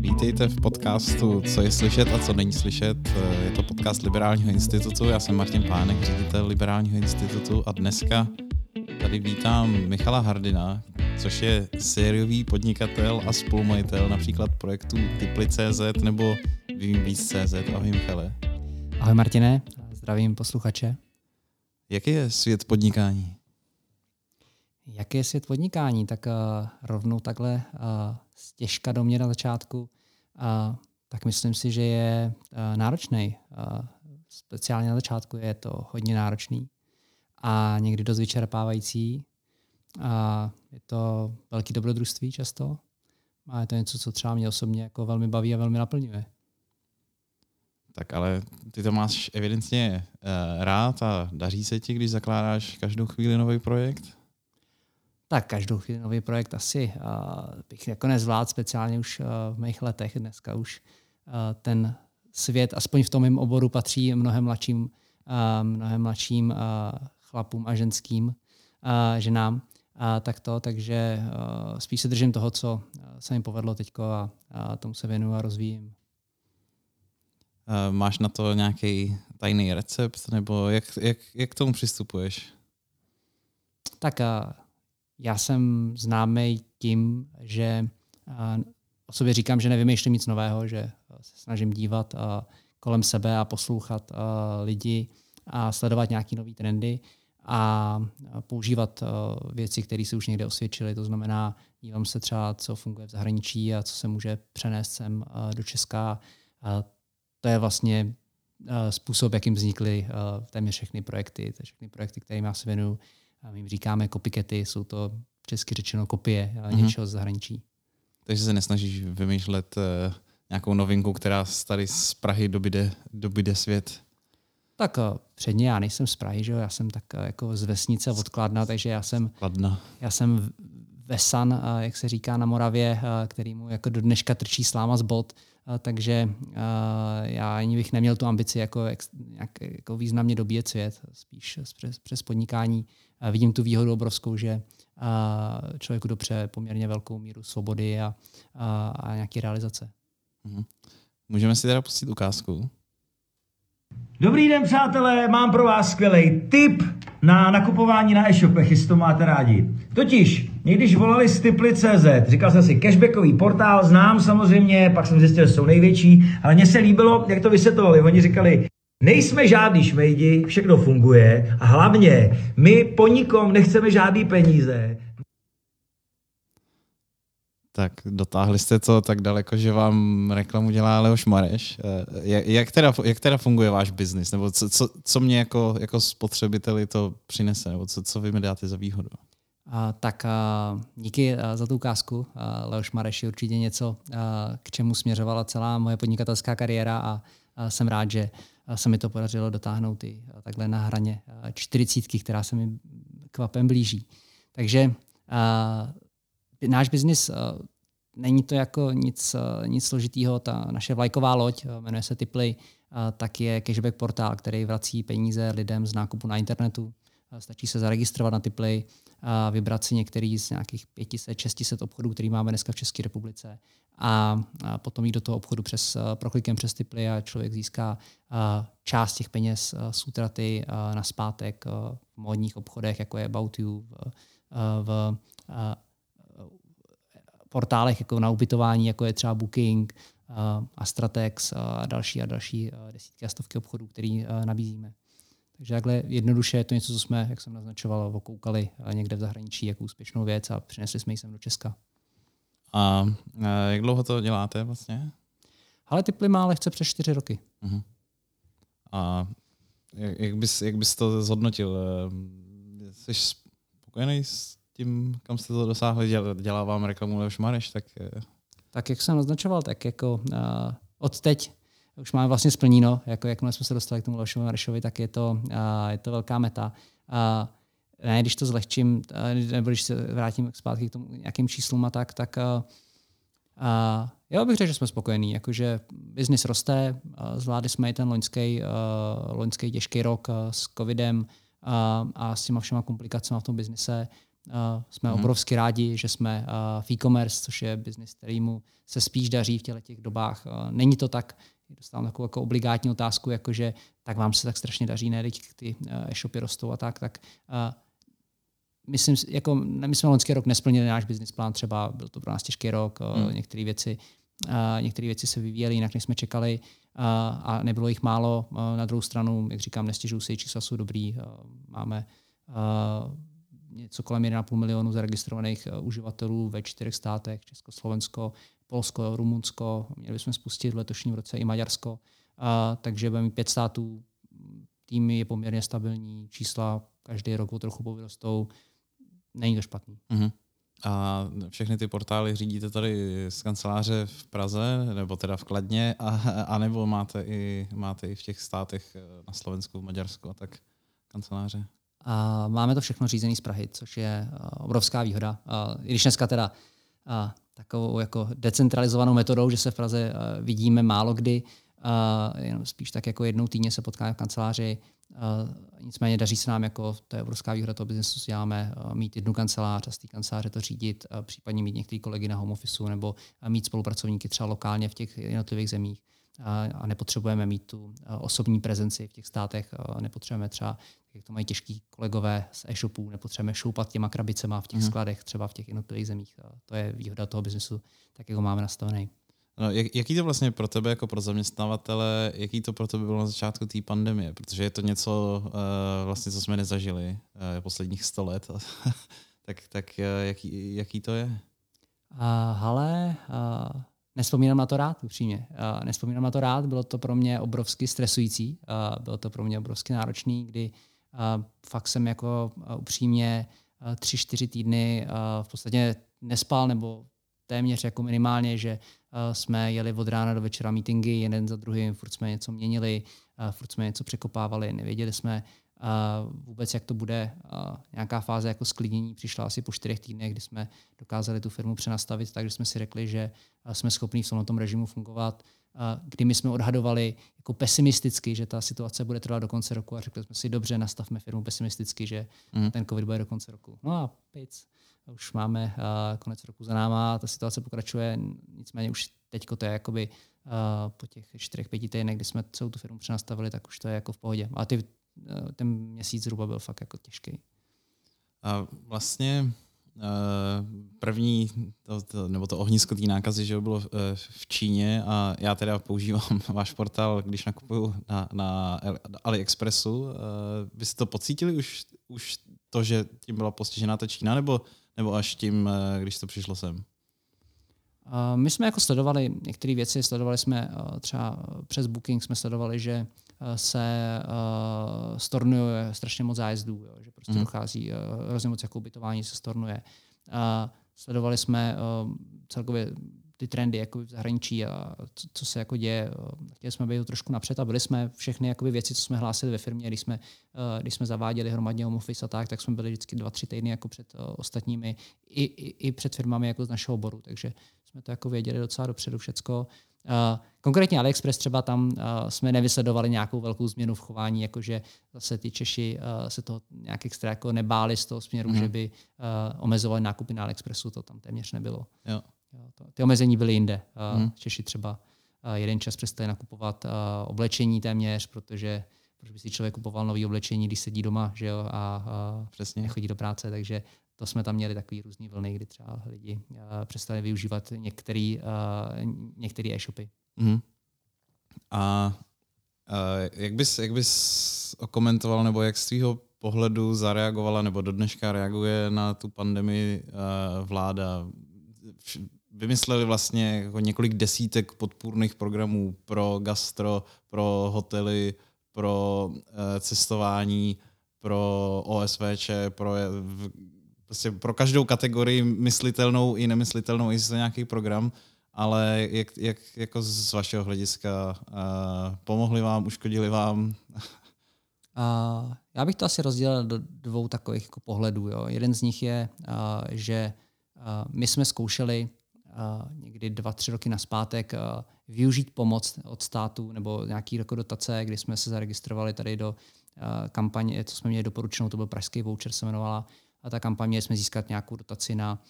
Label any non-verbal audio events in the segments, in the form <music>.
Vítejte v podcastu Co je slyšet a co není slyšet. Je to podcast Liberálního institutu. Já jsem Martin Pánek, ředitel Liberálního institutu a dneska tady vítám Michala Hardina, což je sériový podnikatel a spolumajitel například projektů Tipli.cz nebo Vím víc.cz. Ahoj Michale. Ahoj Martine, zdravím posluchače. Jaký je svět podnikání? Jaký je svět podnikání? Tak uh, rovnou takhle uh, stěžka do mě na začátku. Uh, tak myslím si, že je uh, náročný. Uh, speciálně na začátku je to hodně náročný a někdy dost vyčerpávající. A je to velký dobrodružství často. A je to něco, co třeba mě osobně jako velmi baví a velmi naplňuje. Tak ale ty to máš evidentně uh, rád a daří se ti, když zakládáš každou chvíli nový projekt? Tak každou chvíli nový projekt asi uh, bych jako nezvládl, speciálně už uh, v mých letech. Dneska už uh, ten svět, aspoň v tom mém oboru, patří mnohem mladším, uh, mnohem mladším uh, chlapům a ženským uh, ženám. A tak to, takže uh, spíš se držím toho, co se mi povedlo teď a, a tomu se věnuju a rozvíjím. Uh, máš na to nějaký tajný recept, nebo jak, jak, jak k tomu přistupuješ? Tak uh, já jsem známý tím, že uh, o sobě říkám, že nevymýšlím nic nového, že se snažím dívat kolem sebe a poslouchat lidi a sledovat nějaké nové trendy a používat věci, které se už někde osvědčily. To znamená, dívám se třeba, co funguje v zahraničí a co se může přenést sem do Česka to je vlastně uh, způsob, jakým vznikly uh, téměř všechny projekty. Všechny projekty, kterým já se věnuju. My jim říkáme copycaty, jsou to česky řečeno kopie mm-hmm. něčeho z zahraničí. Takže se nesnažíš vymýšlet uh, nějakou novinku, která tady z Prahy dobyde, dobyde svět? Tak uh, předně já nejsem z Prahy, že jo? já jsem tak uh, jako z vesnice odkladna, takže já jsem, Kladna. já jsem vesan, uh, jak se říká na Moravě, uh, který mu jako do dneška trčí sláma z bod. Eh, takže já ani bych neměl tu ambici jako, jak, jako významně dobíjet svět, spíš přes, přes podnikání. Vidím tu výhodu obrovskou, že člověku dopře poměrně velkou míru svobody a, uh, a nějaké realizace. Mhm. Můžeme si teda pustit ukázku? Dobrý den, přátelé, mám pro vás skvělý tip na nakupování na e-shopech, jestli to máte rádi. Totiž, když volali Stipli.cz, říkal jsem si cashbackový portál, znám samozřejmě, pak jsem zjistil, že jsou největší, ale mně se líbilo, jak to vysvětlovali. Oni říkali, nejsme žádný šmejdi, všechno funguje a hlavně my po nikom nechceme žádný peníze. Tak dotáhli jste to tak daleko, že vám reklamu dělá Leoš Mareš. Eh, jak teda, jak teda funguje váš biznis? Nebo co, co, co mě jako, jako spotřebiteli to přinese? Nebo co, co vy mi dáte za výhodu? Tak díky za tu ukázku. Leoš Mareš je určitě něco, k čemu směřovala celá moje podnikatelská kariéra a, jsem rád, že se mi to podařilo dotáhnout i takhle na hraně čtyřicítky, která se mi kvapem blíží. Takže náš biznis není to jako nic, nic složitýho. Ta naše vlajková loď, jmenuje se Tiply, tak je cashback portál, který vrací peníze lidem z nákupu na internetu. Stačí se zaregistrovat na Tiply, a vybrat si některý z nějakých 500-600 obchodů, který máme dneska v České republice a, potom jít do toho obchodu přes proklikem přes Tiply a člověk získá část těch peněz z útraty na zpátek v módních obchodech, jako je About You, v, v portálech jako na ubytování, jako je třeba Booking, Astratex a další a další desítky a stovky obchodů, který nabízíme. Takže takhle jednoduše je to něco, co jsme, jak jsem naznačoval, okoukali někde v zahraničí jako úspěšnou věc a přinesli jsme ji sem do Česka. A jak dlouho to děláte vlastně? Ale ty má lehce přes čtyři roky. Uh-huh. A jak, jak, bys, jak bys to zhodnotil? Jsi spokojený s tím, kam jste to dosáhli, dělá, dělá vám reklamu Leoš Mareš, tak... Tak jak jsem naznačoval, tak jako uh, od teď už máme vlastně splníno, jako jakmile jsme se dostali k tomu Leošovi Marešovi, tak je to, je to velká meta. Uh, ne, když to zlehčím, nebo když se vrátím zpátky k tomu nějakým číslům a tak, tak uh, já bych řekl, že jsme spokojení, jakože biznis roste, zvládli jsme i ten loňský, loňský těžký rok s covidem, a, a s těma všema komplikacemi v tom biznise uh, jsme hmm. obrovsky rádi, že jsme uh, v e-commerce, což je biznis, kterýmu se spíš daří v těchto těch dobách. Uh, není to tak, dostávám takovou jako obligátní otázku, jakože tak vám se tak strašně daří, ne, teď ty uh, e-shopy rostou a tak, tak uh, myslím, jako, my jsme loňský rok nesplnili náš business plán, třeba byl to pro nás těžký rok, hmm. některé věci, některé věci se vyvíjely jinak, než jsme čekali a nebylo jich málo. Na druhou stranu, jak říkám, nestěžuju si, čísla jsou dobrý. Máme něco kolem 1,5 milionu zaregistrovaných uživatelů ve čtyřech státech, Česko, Slovensko, Polsko, Rumunsko, měli bychom spustit v letošním roce i Maďarsko, takže budeme mít pět států, tým je poměrně stabilní, čísla každý rok o trochu povyrostou, není to špatný. Mm-hmm. A všechny ty portály řídíte tady z kanceláře v Praze, nebo teda v Kladně, a, a nebo máte i, máte i v těch státech eh, na Slovensku, v Maďarsku a tak kanceláře? A máme to všechno řízené z Prahy, což je uh, obrovská výhoda. I když dneska teda takovou jako decentralizovanou metodou, že se v Praze uh, vidíme málo kdy, uh, jenom spíš tak jako jednou týdně se potkáme v kanceláři, Uh, nicméně daří se nám, jako to je obrovská výhoda toho biznesu, si děláme mít jednu kancelář a z té kanceláře to řídit, případně mít některé kolegy na home office nebo mít spolupracovníky třeba lokálně v těch jednotlivých zemích. A nepotřebujeme mít tu osobní prezenci v těch státech, nepotřebujeme třeba, jak to mají těžký kolegové z e-shopů, nepotřebujeme šoupat těma krabicema v těch mm. skladech, třeba v těch jednotlivých zemích. Uh, to je výhoda toho biznesu, tak jak ho máme nastavený. No, jak, jaký to vlastně pro tebe jako pro zaměstnavatele, jaký to pro tebe bylo na začátku té pandemie? Protože je to něco, uh, vlastně, co jsme nezažili uh, posledních sto let. <laughs> tak tak uh, jaký, jaký to je? Uh, ale uh, nespomínám na to rád, upřímně. Uh, nespomínám na to rád, bylo to pro mě obrovsky stresující, uh, bylo to pro mě obrovsky náročný, kdy fakt jsem jako upřímně tři, čtyři týdny v podstatě nespal nebo téměř jako minimálně, že jsme jeli od rána do večera meetingy, jeden za druhým, furt jsme něco měnili, furt jsme něco překopávali, nevěděli jsme vůbec, jak to bude. Nějaká fáze jako sklidnění přišla asi po čtyřech týdnech, kdy jsme dokázali tu firmu přenastavit, takže jsme si řekli, že jsme schopni v tom režimu fungovat. Kdy my jsme odhadovali jako pesimisticky, že ta situace bude trvat do konce roku a řekli jsme si, dobře, nastavme firmu pesimisticky, že mm. ten covid bude do konce roku. No a pic už máme uh, konec roku za náma, ta situace pokračuje, nicméně už teď to je jakoby uh, po těch čtyřech, pěti týdnech, kdy jsme celou tu firmu přenastavili, tak už to je jako v pohodě. A ty, uh, ten měsíc zhruba byl fakt jako těžký. A vlastně první, to, to, nebo to ohnisko té nákazy, že bylo v Číně a já teda používám <laughs> váš portál, když nakupuju na, na AliExpressu. Vy jste to pocítili už, už to, že tím byla postižená ta Čína, nebo nebo až tím, eh, když to přišlo sem? My jsme jako sledovali některé věci, sledovali jsme eh, třeba přes Booking, jsme sledovali, že se stornuje strašně moc zájezdů, jo, že prostě mm. dochází hrozně moc jako ubytování se stornuje. Sledovali jsme celkově ty trendy jako v zahraničí a co, co se jako děje. Chtěli jsme být trošku napřed a byli jsme všechny jakoby věci, co jsme hlásili ve firmě, když jsme, když jsme zaváděli hromadně home office a tak, tak jsme byli vždycky dva, tři týdny jako před ostatními, i, i, i před firmami jako z našeho oboru, takže jsme to jako věděli docela dopředu všecko. Konkrétně AliExpress třeba tam jsme nevysledovali nějakou velkou změnu v chování, jakože zase ty Češi se to nějak extra jako nebáli z toho směru, mm. že by uh, omezovali nákupy na AliExpressu, to tam téměř nebylo. Jo. Ty omezení byly jinde. Hmm. Češi třeba jeden čas přestali nakupovat oblečení téměř, protože proč by si člověk kupoval nový oblečení, když sedí doma že jo, a, a Přesně. nechodí do práce, takže to jsme tam měli takový různý vlny, kdy třeba lidi přestali využívat některé některý e-shopy. Hmm. A jak bys, jak bys okomentoval, nebo jak z tvého pohledu zareagovala, nebo do dneška reaguje na tu pandemii vláda? vymysleli vlastně jako několik desítek podpůrných programů pro gastro, pro hotely, pro cestování, pro OSVČ, pro, prostě pro každou kategorii myslitelnou i nemyslitelnou existuje nějaký program, ale jak, jak jako z vašeho hlediska e, pomohli vám, uškodili vám? Uh, já bych to asi rozdělil do dvou takových jako pohledů. Jo. Jeden z nich je, uh, že uh, my jsme zkoušeli někdy dva, tři roky naspátek využít pomoc od státu nebo nějaký jako dotace, kdy jsme se zaregistrovali tady do kampaň, co jsme měli doporučenou, to byl Pražský voucher, se jmenovala, a ta kampaň měli jsme získat nějakou dotaci na,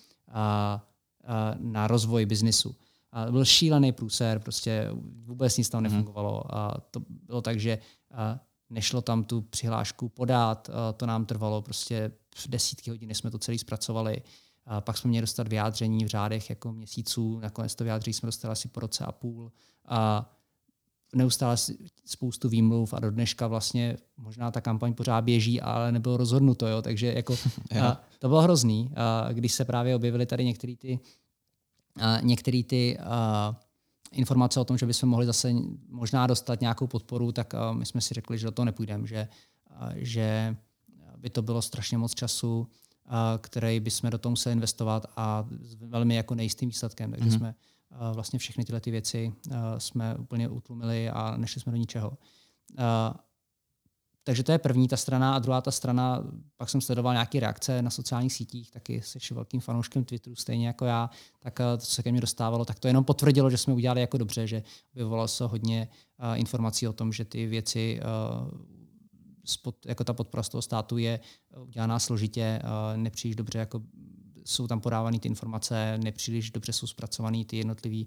na rozvoj biznisu. A byl šílený průser, prostě vůbec nic tam mhm. nefungovalo. A to bylo tak, že nešlo tam tu přihlášku podat, to nám trvalo prostě desítky hodin, jsme to celý zpracovali. A pak jsme měli dostat vyjádření v řádech jako měsíců, nakonec to vyjádření jsme dostali asi po roce a půl. A neustále spoustu výmluv a do dneška vlastně možná ta kampaň pořád běží, ale nebylo rozhodnuto, jo, takže jako <laughs> a to bylo hrozný, a když se právě objevily tady některé ty, a některé ty a, informace o tom, že bychom mohli zase možná dostat nějakou podporu, tak a, my jsme si řekli, že do toho nepůjdeme, že, a, že by to bylo strašně moc času, a, který bychom do toho museli investovat a s velmi jako nejistým výsledkem, takže mm-hmm. jsme vlastně všechny tyhle ty věci jsme úplně utlumili a nešli jsme do ničeho. Takže to je první ta strana a druhá ta strana, pak jsem sledoval nějaké reakce na sociálních sítích, taky se velkým fanouškem Twitteru, stejně jako já, tak to, co se ke mně dostávalo, tak to jenom potvrdilo, že jsme udělali jako dobře, že vyvolalo se hodně informací o tom, že ty věci, jako ta podpora z toho státu je udělaná složitě, nepříliš dobře jako jsou tam podávány ty informace, nepříliš dobře jsou zpracované ty jednotlivé uh,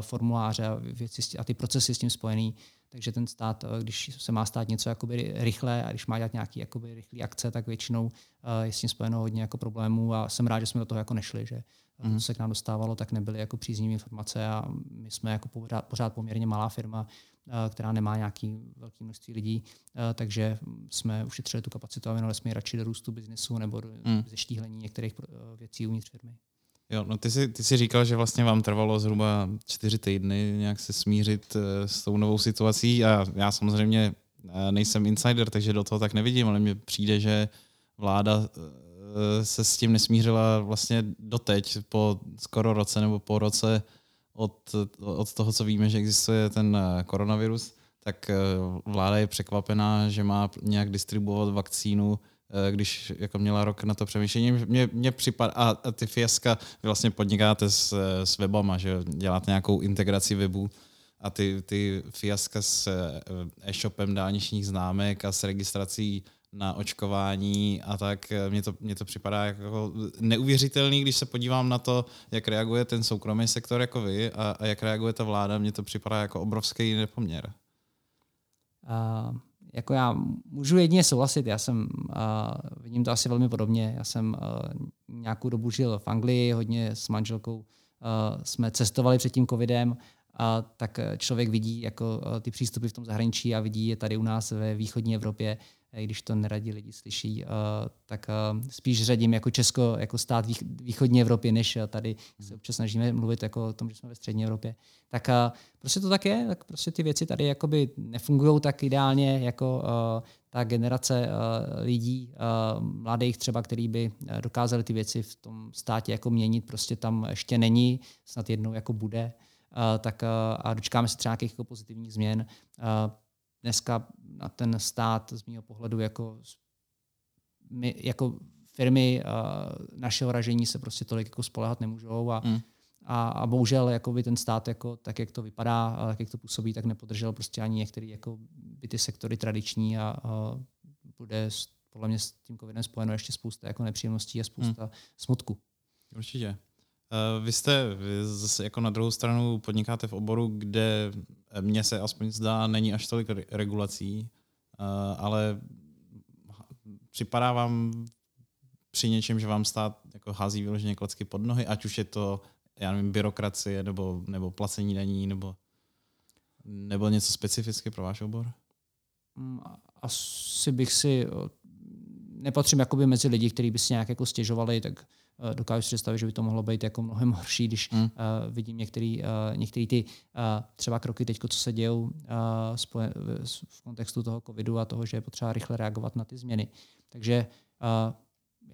formuláře a, věci, a ty procesy s tím spojený. Takže ten stát, uh, když se má stát něco jakoby rychle a když má dělat nějaký jakoby rychlý akce, tak většinou uh, je s tím spojeno hodně jako problémů a jsem rád, že jsme do toho jako nešli, že mm. to se k nám dostávalo, tak nebyly jako příznivé informace a my jsme jako pořád, pořád poměrně malá firma, Eh, která nemá nějaký velký množství lidí, eh, takže jsme ušetřili tu kapacitu a věnovali jsme radši do růstu biznesu nebo do hmm. zeštíhlení některých eh, věcí uvnitř firmy. Jo, no ty jsi, ty jsi říkal, že vlastně vám trvalo zhruba čtyři týdny nějak se smířit s tou novou situací a já samozřejmě nejsem insider, takže do toho tak nevidím, ale mně přijde, že vláda se s tím nesmířila vlastně doteď, po skoro roce nebo po roce od, od toho, co víme, že existuje ten eh, koronavirus, tak eh, vláda je překvapená, že má nějak distribuovat vakcínu, eh, když jako měla rok na to přemýšlení. Mně, mně připadá, a ty fiaska, vy vlastně podnikáte s, s webama, že děláte nějakou integraci webů a ty, ty fiaska s e-shopem dálničních známek a s registrací na očkování a tak eh, mně to, mně to připadá jako neuvěřitelný, když se podívám na to, jak reaguje ten soukromý sektor jako vy a, a jak reaguje ta vláda, mně to připadá jako obrovský nepoměr. Uh, jako já můžu jedině souhlasit, já jsem, uh, vidím to asi velmi podobně, já jsem uh, nějakou dobu žil v Anglii, hodně s manželkou uh, jsme cestovali před tím covidem, a tak člověk vidí jako ty přístupy v tom zahraničí a vidí je tady u nás ve východní Evropě, když to neradí lidi slyší, uh, tak uh, spíš řadím jako Česko, jako stát vých, východní Evropy, než tady se občas snažíme mluvit jako o tom, že jsme ve střední Evropě. Tak prostě to tak je, tak prostě ty věci tady jakoby nefungují tak ideálně jako ta generace lidí, mladých třeba, který by dokázali ty věci v tom státě jako měnit, prostě tam ještě není, snad jednou jako bude. Tak a dočkáme se třeba nějakých jako pozitivních změn. Dneska na ten stát z mého pohledu jako, my, jako firmy uh, našeho ražení se prostě tolik jako spolehat nemůžou a, mm. a, a bohužel jako by ten stát jako, tak, jak to vypadá, a tak, jak to působí, tak nepodržel prostě ani některý jako by ty sektory tradiční a, a bude podle mě s tím covidem spojeno ještě spousta jako nepříjemností a spousta mm. smutku. Určitě. Uh, vy jste vy zase jako na druhou stranu podnikáte v oboru, kde mně se aspoň zdá, není až tolik regulací, uh, ale připadá vám při něčem, že vám stát jako hází vyloženě klacky pod nohy, ať už je to, já nevím, byrokracie nebo, nebo placení daní nebo, nebo něco specificky pro váš obor? Mm, asi bych si, nepatřím jakoby mezi lidi, kteří by si nějak jako stěžovali, tak Eh, dokážu si představit, že by to mohlo být jako mnohem horší, když mm. uh, vidím některé uh, některý ty uh, třeba kroky teď, co se dějou uh, spoje, v kontextu toho covidu a toho, že je potřeba rychle reagovat na ty změny. Takže uh,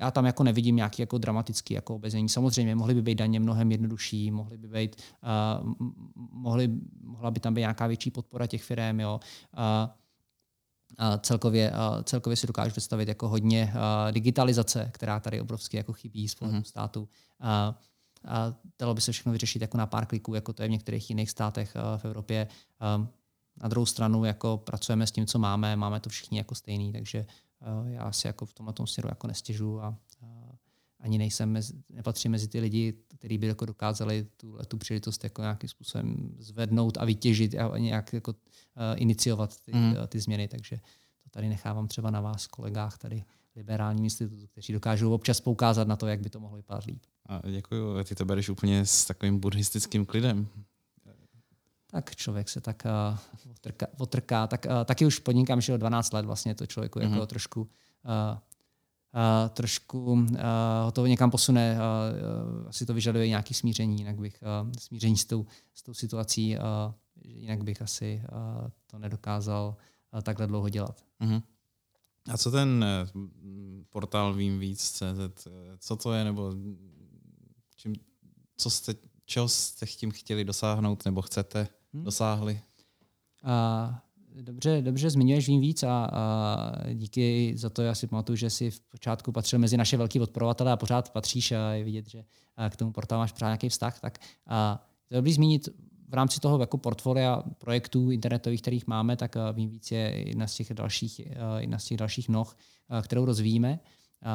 já tam jako nevidím nějaký jako dramatický jako obezení. Samozřejmě mohly by být daně mnohem jednodušší, mohly by být, uh, mohly, mohla by tam být nějaká větší podpora těch firm, jo. Uh, celkově, celkově si dokážu představit jako hodně digitalizace, která tady obrovsky jako chybí z pohledu mm-hmm. státu. A, a dalo by se všechno vyřešit jako na pár kliků, jako to je v některých jiných státech v Evropě. na druhou stranu jako pracujeme s tím, co máme, máme to všichni jako stejný, takže já si jako v tomhle tom směru jako nestěžu a uh, ani nejsem mezi, nepatřím mezi ty lidi, kteří by jako dokázali tu, tu příležitost jako nějakým způsobem zvednout a vytěžit a nějak jako, uh, iniciovat ty, mm. ty změny, takže to tady nechávám třeba na vás, kolegách tady liberálním institutu, kteří dokážou občas poukázat na to, jak by to mohlo vypadat líp. A děkuji, ty to bereš úplně s takovým buddhistickým klidem. Tak člověk se tak uh, otrká, otrká. Tak, uh, taky už podnikám, že o 12 let vlastně to člověku mm-hmm. jako mhm. trošku uh, uh, trošku uh, ho to někam posune, uh, asi to vyžaduje nějaké smíření, jinak bych uh, smíření s tou, s tou situací, uh, jinak bych asi uh, to nedokázal uh, takhle dlouho dělat. Mm-hmm. A co ten portál Vím víc CZ, co to je, nebo čím, co jste, čeho jste tím chtěli dosáhnout, nebo chcete, hmm. dosáhli? A, dobře, dobře zmiňuješ Vím víc a, a díky za to, já si pamatuju, že si v počátku patřil mezi naše velký podporovatele a pořád patříš a je vidět, že k tomu portálu máš pořád nějaký vztah, tak a, to je dobrý zmínit v rámci toho jako portfolia projektů internetových, kterých máme, tak Vím víc je jedna z těch dalších, jedna z těch dalších noh, kterou rozvíjíme.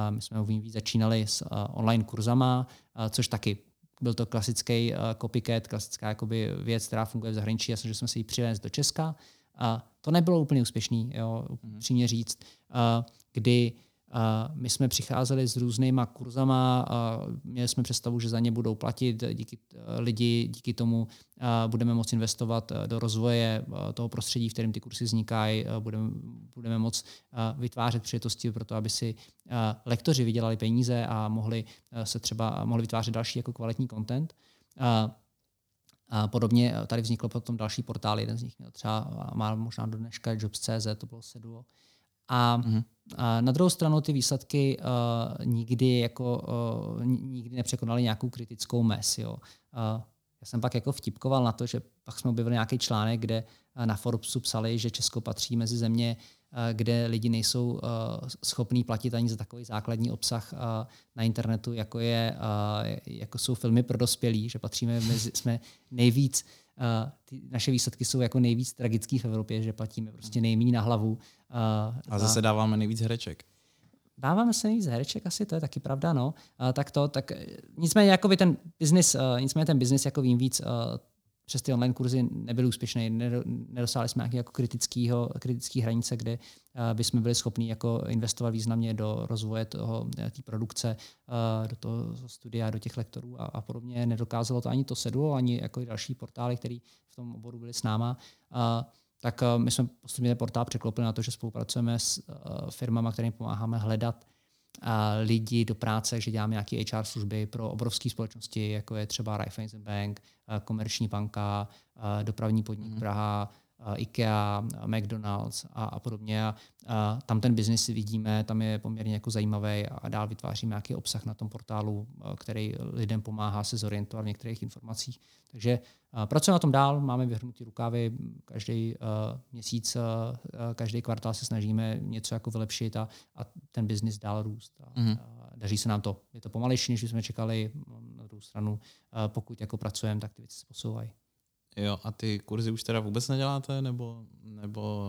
My jsme Vím víc začínali s online kurzama, což taky byl to klasický copycat, klasická jakoby věc, která funguje v zahraničí. Já jsem, že jsme si ji přivést do Česka. A to nebylo úplně úspěšný, jo, mhm. přímě říct, kdy my jsme přicházeli s různýma kurzama, a měli jsme představu, že za ně budou platit díky lidi, díky tomu budeme moci investovat do rozvoje toho prostředí, v kterém ty kurzy vznikají, budeme, budeme moct vytvářet příležitosti pro to, aby si lektoři vydělali peníze a mohli se třeba mohli vytvářet další jako kvalitní content. A podobně tady vzniklo potom další portál, jeden z nich měl třeba, má možná do dneška Jobs.cz, to bylo Seduo. A, mm-hmm. a na druhou stranu ty výsledky uh, nikdy jako uh, nikdy nepřekonaly nějakou kritickou mes. Jo. Uh, já jsem pak jako vtipkoval na to, že pak jsme objevili nějaký článek, kde na Forbesu psali, že Česko patří mezi země, kde lidi nejsou uh, schopní platit ani za takový základní obsah na internetu, jako, je, jako jsou filmy pro dospělí, že patříme mezi, jsme nejvíc ty naše výsledky jsou jako nejvíc tragický v Evropě, že platíme prostě nejméně na hlavu. A zase dáváme nejvíc hereček. Dáváme se nejvíc hereček, asi to je taky pravda, no. Uh, tak to, tak nicméně jako by ten biznis, uh, nicméně ten biznis jako vím víc, uh, přes ty online kurzy nebyly úspěšné, nedosáhli jsme nějaké jako kritického, kritické hranice, kde uh, bychom byli schopni jako investovat významně do rozvoje toho, té produkce, do toho studia, do těch lektorů a, a podobně. Nedokázalo to ani to sedu, ani jako další portály, které v tom oboru byly s náma. Uh, tak uh, my jsme postupně ten portál překlopili na to, že spolupracujeme s uh, firmama, kterým pomáháme hledat lidi do práce, že děláme nějaké HR služby pro obrovské společnosti, jako je třeba Raiffeisen Bank, Komerční banka, dopravní podnik mm. Praha, IKEA, McDonald's a, a podobně. A, a tam ten biznis vidíme, tam je poměrně jako zajímavý a dál vytváříme nějaký obsah na tom portálu, který lidem pomáhá se zorientovat v některých informacích. Takže pracujeme na tom dál, máme vyhrnutý rukávy, každý uh, měsíc, uh, každý kvartál se snažíme něco jako vylepšit a, a ten biznis dál růst. A, mm-hmm. a daří se nám to. Je to pomalejší, než jsme čekali. Na druhou stranu, uh, pokud jako pracujeme, tak ty věci se posouvají. Jo, a ty kurzy už teda vůbec neděláte, nebo, nebo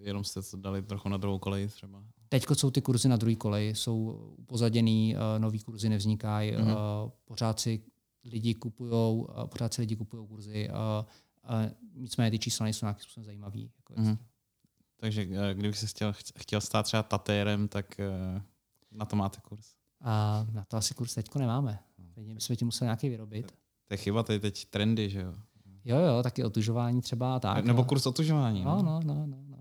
jenom jste to dali trochu na druhou kolej třeba? Teď jsou ty kurzy na druhé koleji, jsou upozaděný, nový kurzy nevznikají, mm-hmm. pořád si lidi kupují, uh, pořád si lidi kupují kurzy, uh, uh, nicméně ty čísla nejsou nějakým způsobem zajímavý. Jako mm-hmm. Takže uh, kdybych se chtěl, chtěl stát třeba tatérem, tak uh, na to máte kurz? A na to asi kurz teďko nemáme. Teď bychom ti museli nějaký vyrobit. To je chyba, to je teď trendy, že jo? Jo, jo, taky otužování třeba a tak. Nebo no. kurz otužování. No, no, no, no. no.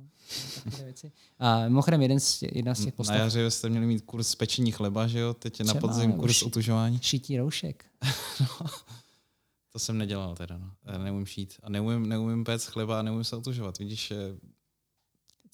Věci. A mimochodem jeden z, jedna z těch postav... Na jaře jste měli mít kurz pečení chleba, že jo? Teď je na podzim kurz ši, otužování. Šití roušek. <laughs> no, to jsem nedělal teda. No. Já neumím šít. A neumím, neumím péct chleba a neumím se otužovat. Vidíš,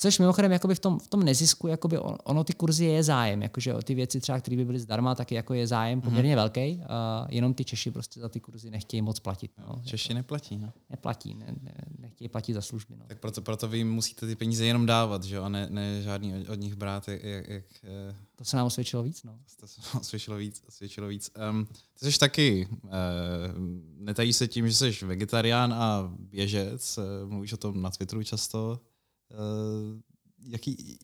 Což mimochodem jakoby v, tom, v tom nezisku jakoby on, ono ty kurzy je zájem, jakože o ty věci třeba, které by byly zdarma, taky jako je zájem poměrně mm-hmm. velký. Uh, jenom ty Češi prostě za ty kurzy nechtějí moc platit. No. Češi neplatí, no. Neplatí, ne, ne, nechtějí platit za služby. No. Tak proto, proto vy musíte ty peníze jenom dávat, že jo, a ne, ne žádný od, od nich brát, jak, jak, jak eh, To se nám osvědčilo víc, no. To se nám osvědčilo víc, osvědčilo víc. Um, ty jsi taky, uh, netají se tím, že jsi vegetarián a běžec, uh, mluvíš o tom na Twitteru často. Uh, jaký,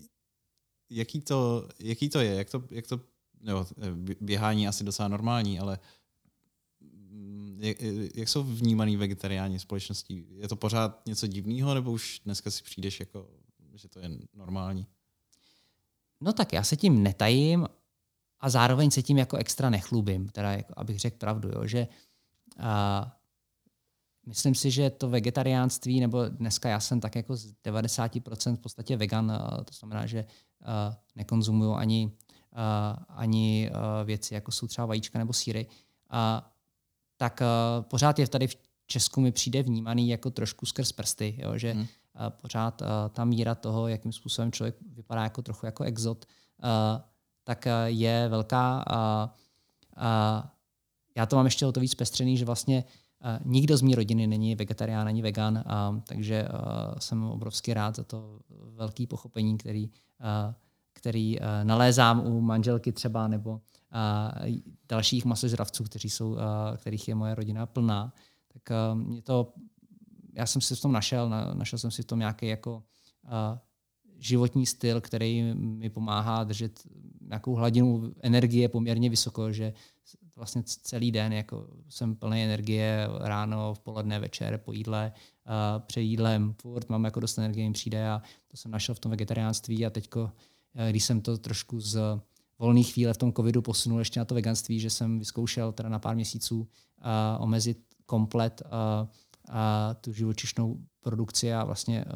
jaký, to, jaký to je? Jak to, jak to jo, běhání asi docela normální, ale mm, jak, jak jsou vnímaný vegetariáni společností? Je to pořád něco divného, nebo už dneska si přijdeš jako, že to je normální? No tak já se tím netajím a zároveň se tím jako extra nechlubím, teda jako, abych řekl pravdu, jo, že a, Myslím si, že to vegetariánství, nebo dneska já jsem tak jako z 90% v podstatě vegan, to znamená, že nekonzumuju ani, ani věci, jako jsou třeba vajíčka nebo síry, tak pořád je tady v Česku mi přijde vnímaný jako trošku skrz prsty, jo, že hmm. pořád ta míra toho, jakým způsobem člověk vypadá jako trochu jako exot, tak je velká. A, a já to mám ještě o to víc pestřený, že vlastně nikdo z mé rodiny není vegetarián ani vegan, a, takže a, jsem obrovsky rád za to velké pochopení, který, a, který a, nalézám u manželky třeba nebo a, dalších masožravců, kteří jsou, a, kterých je moje rodina plná. Tak a, mě to, já jsem si v tom našel, na, našel jsem si v tom nějaký jako a, životní styl, který mi pomáhá držet nějakou hladinu energie poměrně vysoko, že vlastně celý den jako jsem plný energie ráno, v poledne, večer, po jídle, uh, před jídlem, furt mám jako dost energie, mi přijde a to jsem našel v tom vegetariánství a teďko, když jsem to trošku z volné chvíle v tom covidu posunul ještě na to veganství, že jsem vyzkoušel teda na pár měsíců uh, omezit komplet uh, a tu živočišnou produkci a vlastně uh,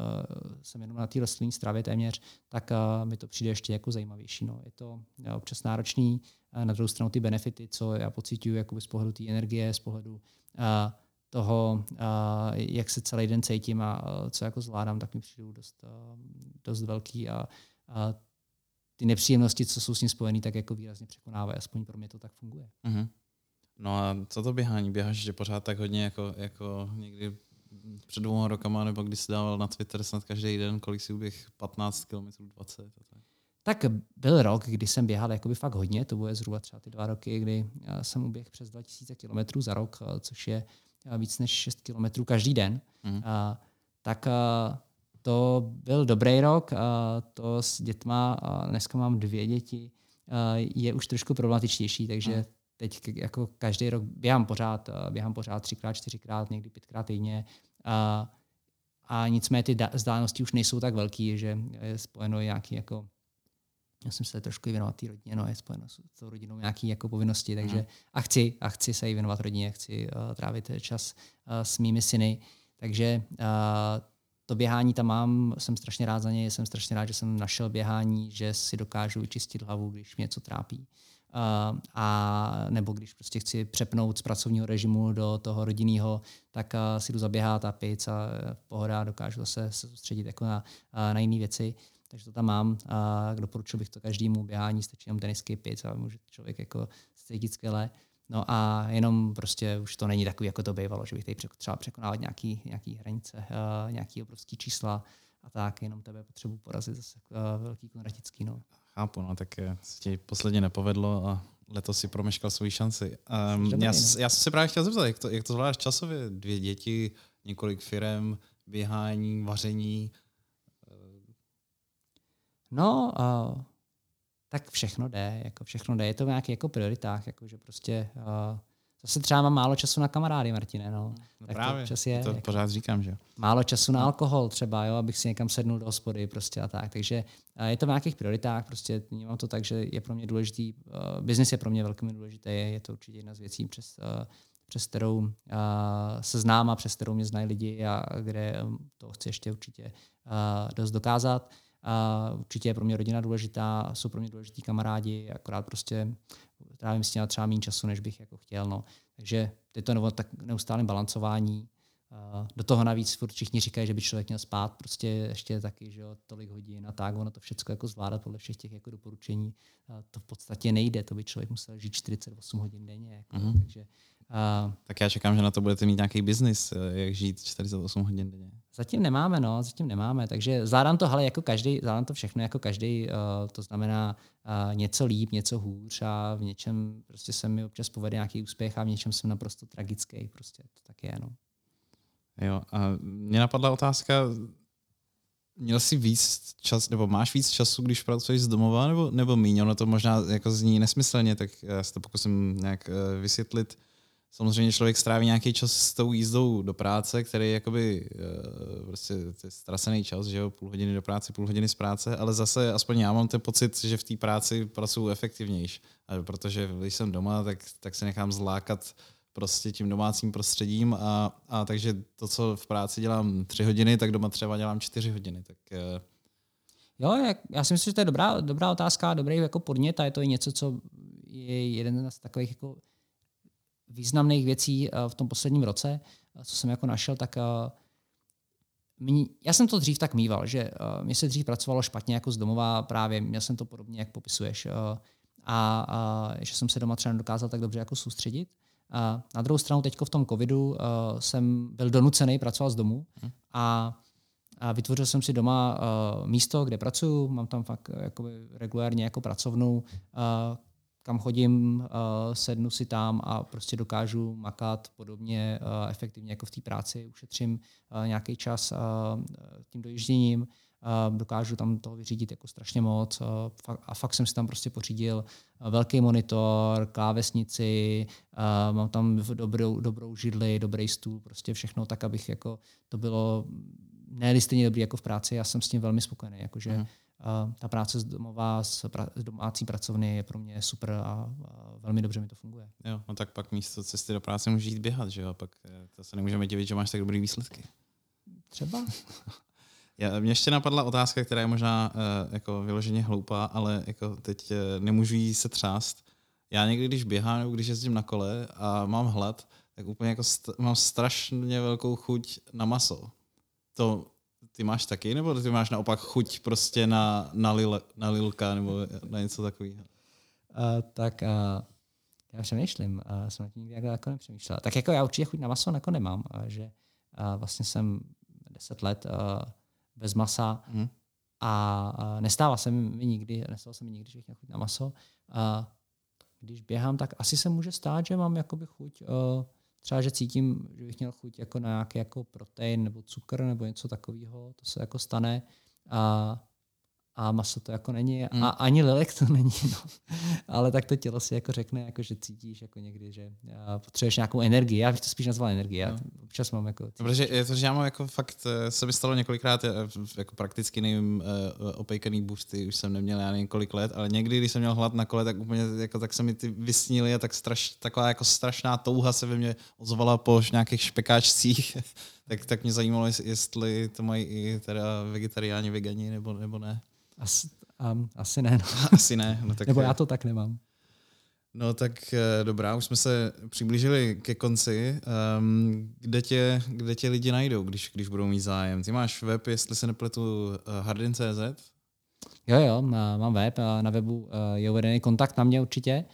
jsem jenom na té rostlinné stravě téměř, tak uh, mi to přijde ještě jako zajímavější. No. Je to uh, občas náročný, uh, na druhou stranu ty benefity, co já pocituju z pohledu té energie, z pohledu uh, toho, uh, jak se celý den cítím a uh, co jako zvládám, tak mi přijde dost, uh, dost velký a, a ty nepříjemnosti, co jsou s ním spojené, tak jako výrazně překonávají. Aspoň pro mě to tak funguje. Uh-huh. No a co to běhání? Běháš že pořád tak hodně jako, jako někdy před dvouma rokama, nebo když jsi dával na Twitter snad každý den, kolik si uběh 15 km, 20 a tak. Tak byl rok, kdy jsem běhal jakoby fakt hodně, to bude zhruba třeba ty dva roky, kdy jsem uběh přes 2000 km za rok, což je víc než 6 km každý den. Mm. A, tak a, to byl dobrý rok, a to s dětma, a dneska mám dvě děti, a, je už trošku problematičtější, takže mm teď jako každý rok běhám pořád, eh, běhám pořád třikrát, čtyřikrát, někdy pětkrát týdně. A, a nicméně ty vzdálenosti už nejsou tak velký, že je spojeno nějaký jako já jsem se trošku věnovat té rodině, no je spojeno s tou rodinou nějaké jako povinnosti, takže mm. a chci, a chci se jí věnovat rodině, chci uh, trávit čas uh, s mými syny, takže uh, to běhání tam mám, jsem strašně rád za něj, jsem strašně rád, že jsem našel běhání, že si dokážu vyčistit hlavu, když mě něco trápí a nebo když prostě chci přepnout z pracovního režimu do toho rodinného, tak si jdu zaběhat a pít a pohoda, dokážu zase se soustředit jako na, na jiné věci. Takže to tam mám. A doporučil bych to každému běhání, stačí jenom tenisky, pít a může člověk jako cítit skvěle. No a jenom prostě už to není takový, jako to bývalo, že bych tady třeba překonávat nějaký, nějaký hranice, nějaký obrovský čísla a tak, jenom tebe potřebuji porazit zase velký konratický. No. Chápu, no, tak se ti posledně nepovedlo a letos si promeškal svoji šanci. Um, já, já jsem se právě chtěl zeptat, jak to, jak to zvládáš časově? Dvě děti, několik firem, běhání, vaření? No, uh, tak všechno jde, jako všechno jde. Je to v nějakých jako prioritách, jako že prostě uh, Zase třeba mám málo času na kamarády, Martine. No. no tak právě, to, čas je, to jako, pořád říkám, že Málo času na alkohol třeba, jo, abych si někam sednul do hospody prostě a tak. Takže je to v nějakých prioritách, prostě vnímám to tak, že je pro mě důležitý, uh, biznis je pro mě velmi důležitý, je, je to určitě jedna z věcí, přes, uh, přes kterou uh, se znám a přes kterou mě znají lidi a kde to chci ještě určitě uh, dost dokázat. Uh, určitě je pro mě rodina důležitá, jsou pro mě důležitý kamarádi, akorát prostě trávím s tím třeba méně času, než bych jako chtěl. No. Takže je to nebo tak neustálém balancování. do toho navíc furt všichni říkají, že by člověk měl spát prostě ještě taky, že jo, tolik hodin a tak, ono to všechno jako zvládat podle všech těch jako doporučení. To v podstatě nejde, to by člověk musel žít 48 hodin denně. Jako, mm-hmm. takže, uh, tak já čekám, že na to budete mít nějaký biznis, eh, jak žít 48 hodin denně. Zatím nemáme, no, zatím nemáme, takže zvládám to, ale jako každý, zvládám to všechno jako každý, uh, to znamená uh, něco líp, něco hůř a v něčem prostě se mi občas povede nějaký úspěch a v něčem jsem naprosto tragický, prostě to tak je, no. Jo, a mě napadla otázka, měl jsi víc čas, nebo máš víc času, když pracuješ z domova, nebo, nebo míň? Ono to možná jako zní nesmyslně, tak já si to pokusím nějak uh, vysvětlit. Samozřejmě člověk stráví nějaký čas s tou jízdou do práce, který je jakoby uh, prostě je ztracený čas, že jo, půl hodiny do práce, půl hodiny z práce, ale zase aspoň já mám ten pocit, že v té práci pracuji efektivnější, protože když jsem doma, tak, tak se nechám zlákat prostě tím domácím prostředím a, a takže to, co v práci dělám tři hodiny, tak doma třeba dělám čtyři hodiny. Tak, uh... Jo, já si myslím, že to je dobrá, dobrá otázka, dobrý jako podnět a je to i něco, co je jeden z takových jako významných věcí uh, v tom posledním roce, uh, co jsem jako našel, tak mě, já jsem to dřív tak mýval, že mě se dřív pracovalo špatně jako z domova právě, měl jsem to podobně, jak popisuješ. A, a že jsem se doma třeba nedokázal tak dobře jako soustředit. A na druhou stranu teď v tom covidu jsem byl donucený pracovat z domu hmm. a, a vytvořil jsem si doma uh, místo, kde pracuji, mám tam fakt jakoby regulárně jako pracovnu, uh, kam chodím, uh, sednu si tam a prostě dokážu makat podobně uh, efektivně jako v té práci, ušetřím uh, nějaký čas tím dojížděním dokážu tam toho vyřídit jako strašně moc a fakt jsem si tam prostě pořídil velký monitor, klávesnici, mám tam dobrou, dobrou židli, dobrý stůl, prostě všechno tak, abych jako to bylo ne stejně dobrý jako v práci, já jsem s tím velmi spokojený, jakože uh ta práce z domova, z, pra, z domácí pracovny je pro mě super a, a velmi dobře mi to funguje. Jo, no tak pak místo cesty do práce můžeš jít běhat, že jo? Pak eh, to se nemůžeme divit, že máš tak dobrý výsledky. Třeba. <laughs> Já, mě ještě napadla otázka, která je možná uh, jako vyloženě hloupá, ale jako teď uh, nemůžu jí se třást. Já někdy, když běhám nebo když jezdím na kole a mám hlad, tak úplně jako st- mám strašně velkou chuť na maso. To ty máš taky, nebo ty máš naopak chuť prostě na, na, lil, na lilka nebo na něco takového? Uh, tak uh, já přemýšlím, uh, jsem na tím nikdy jako nepřemýšlel. Tak jako já určitě chuť na maso jako nemám, uh, že uh, vlastně jsem deset let uh, bez masa hmm. a, a nestává se mi nikdy, nestává se mi nikdy, že bych měl chuť na maso. A když běhám, tak asi se může stát, že mám jakoby chuť, uh, třeba, že cítím, že bych měl chuť jako na nějaký jako protein nebo cukr nebo něco takového, to se jako stane. A a maso to jako není mm. a ani lilek to <laughs> není, no. ale tak to tělo si jako řekne, jako, že cítíš jako někdy, že potřebuješ nějakou energii, já bych to spíš nazval energii, já no. občas mám jako... Cítíš, Protože je to, že já mám jako fakt, eh, se mi stalo několikrát, eh, jako prakticky nevím, eh, opejkaný buřty, už jsem neměl já nevím kolik let, ale někdy, když jsem měl hlad na kole, tak úplně jako, tak se mi ty vysnily a tak straš, taková jako strašná touha se ve mně ozvala po nějakých špekáčcích, <laughs> tak, tak mě zajímalo, jestli to mají i teda vegetariáni, vegani nebo, nebo ne. Asi, um, asi ne. No. <laughs> Asi ne. No tak Nebo já to tak nemám. No tak eh, dobrá, už jsme se přiblížili ke konci. Um, kde, tě, kde tě lidi najdou, když, když budou mít zájem? Ty máš web, jestli se nepletu, eh, hardin.cz? Jo, jo, mám web, na webu eh, je uvedený kontakt na mě určitě.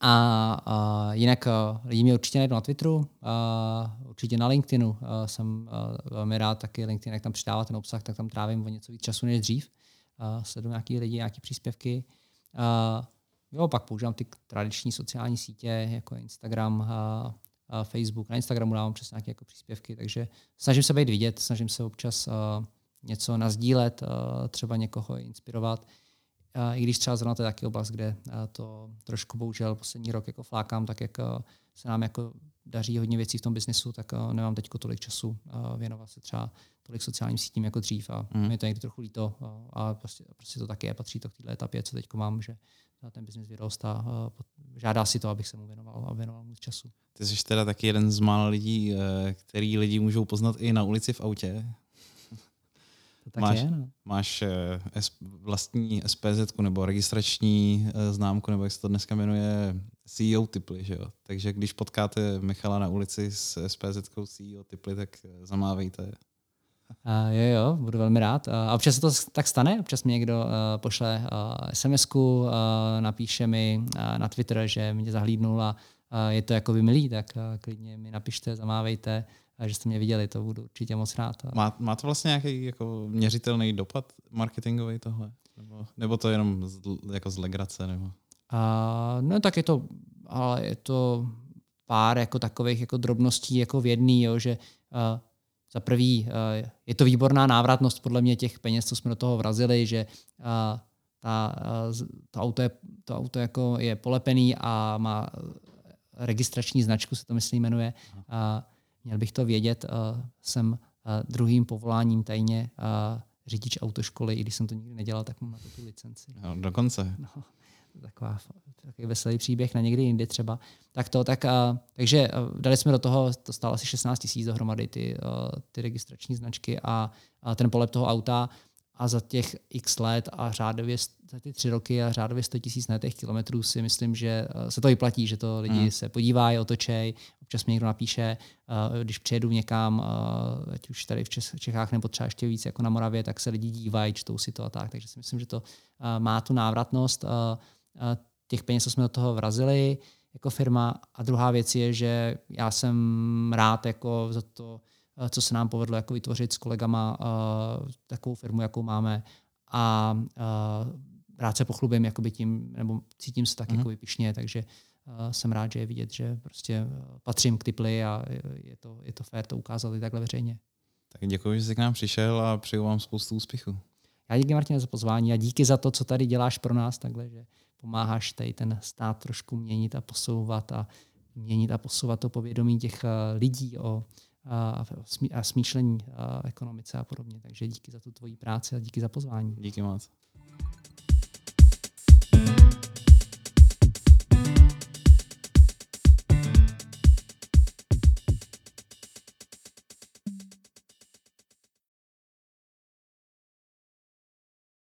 A, a jinak lidi mě určitě najdou na Twitteru, a určitě na LinkedInu. A jsem velmi rád taky LinkedIn, jak tam přidává ten obsah, tak tam trávím o něco víc času než dřív. A sleduju nějaký lidi, nějaké příspěvky. A, jo, pak používám ty tradiční sociální sítě, jako Instagram, a Facebook. Na Instagramu dávám přes nějaké jako příspěvky, takže snažím se být vidět, snažím se občas a, něco nazdílet, a, třeba někoho inspirovat i když třeba zrovna to je taky oblast, kde to trošku bohužel poslední rok jako flákám, tak jak se nám jako daří hodně věcí v tom biznesu, tak nemám teď tolik času věnovat se třeba tolik sociálním sítím jako dřív a mm. mi to někdy trochu líto a prostě, prostě to taky je, patří to k této etapě, co teď mám, že ten biznis vyrost a žádá si to, abych se mu věnoval a věnoval mu času. Ty jsi teda taky jeden z mála lidí, který lidi můžou poznat i na ulici v autě. To tak máš, je, no. máš eh, vlastní SPZ nebo registrační eh, známku, nebo jak se to dneska jmenuje, CEO typly, že jo? Takže když potkáte Michala na ulici s SPZ CEO typly, tak eh, zamávejte. Uh, jo, jo, budu velmi rád. A občas se to tak stane, občas mi někdo uh, pošle uh, sms uh, napíše mi uh, na Twitter, že mě zahlídnul a uh, je to jako by milý, tak uh, klidně mi napište, zamávejte, uh, že jste mě viděli, to budu určitě moc rád. Má, má to vlastně nějaký jako měřitelný dopad marketingový tohle? Nebo, nebo to jenom z, jako z legrace? Nebo? Uh, no tak je to, ale je to pár jako takových jako drobností jako v jedný, jo, že uh, za prvý, eh, je to výborná návratnost podle mě těch peněz, co jsme do toho vrazili, že eh, ta, eh, to, auto je, to auto jako je polepený a má registrační značku, se to myslím jmenuje. A měl bych to vědět, jsem druhým povoláním tajně řidič autoškoly, i když jsem to nikdy nedělal, tak mám na to tu licenci. No, dokonce. No taková takový veselý příběh na někdy jindy třeba. Tak to, tak, a, takže dali jsme do toho, to stálo asi 16 tisíc dohromady ty, ty registrační značky a, a ten polep toho auta a za těch x let a řádově za ty tři roky a řádově 100 tisíc těch kilometrů si myslím, že se to vyplatí, že to lidi hmm. se podívají, otočej, občas mi někdo napíše, když přijedu někam, ať už tady v Čechách nebo třeba ještě víc jako na Moravě, tak se lidi dívají, čtou si to a tak, takže si myslím, že to má tu návratnost těch peněz, co jsme do toho vrazili jako firma. A druhá věc je, že já jsem rád jako za to, co se nám povedlo jako vytvořit s kolegama takovou firmu, jakou máme. A rád se pochlubím jakoby tím, nebo cítím se tak mm-hmm. jako pišně, takže jsem rád, že je vidět, že prostě patřím k Tipli a je to, je to fér to ukázat i takhle veřejně. Tak děkuji, že jsi k nám přišel a přeju vám spoustu úspěchu. Já díky Martine za pozvání a díky za to, co tady děláš pro nás takhle, že pomáháš tady ten stát trošku měnit a posouvat a měnit a posouvat to povědomí těch eh, lidí o a smýšlení ekonomice a podobně. Takže díky za tu tvoji práci a díky za pozvání. Díky moc.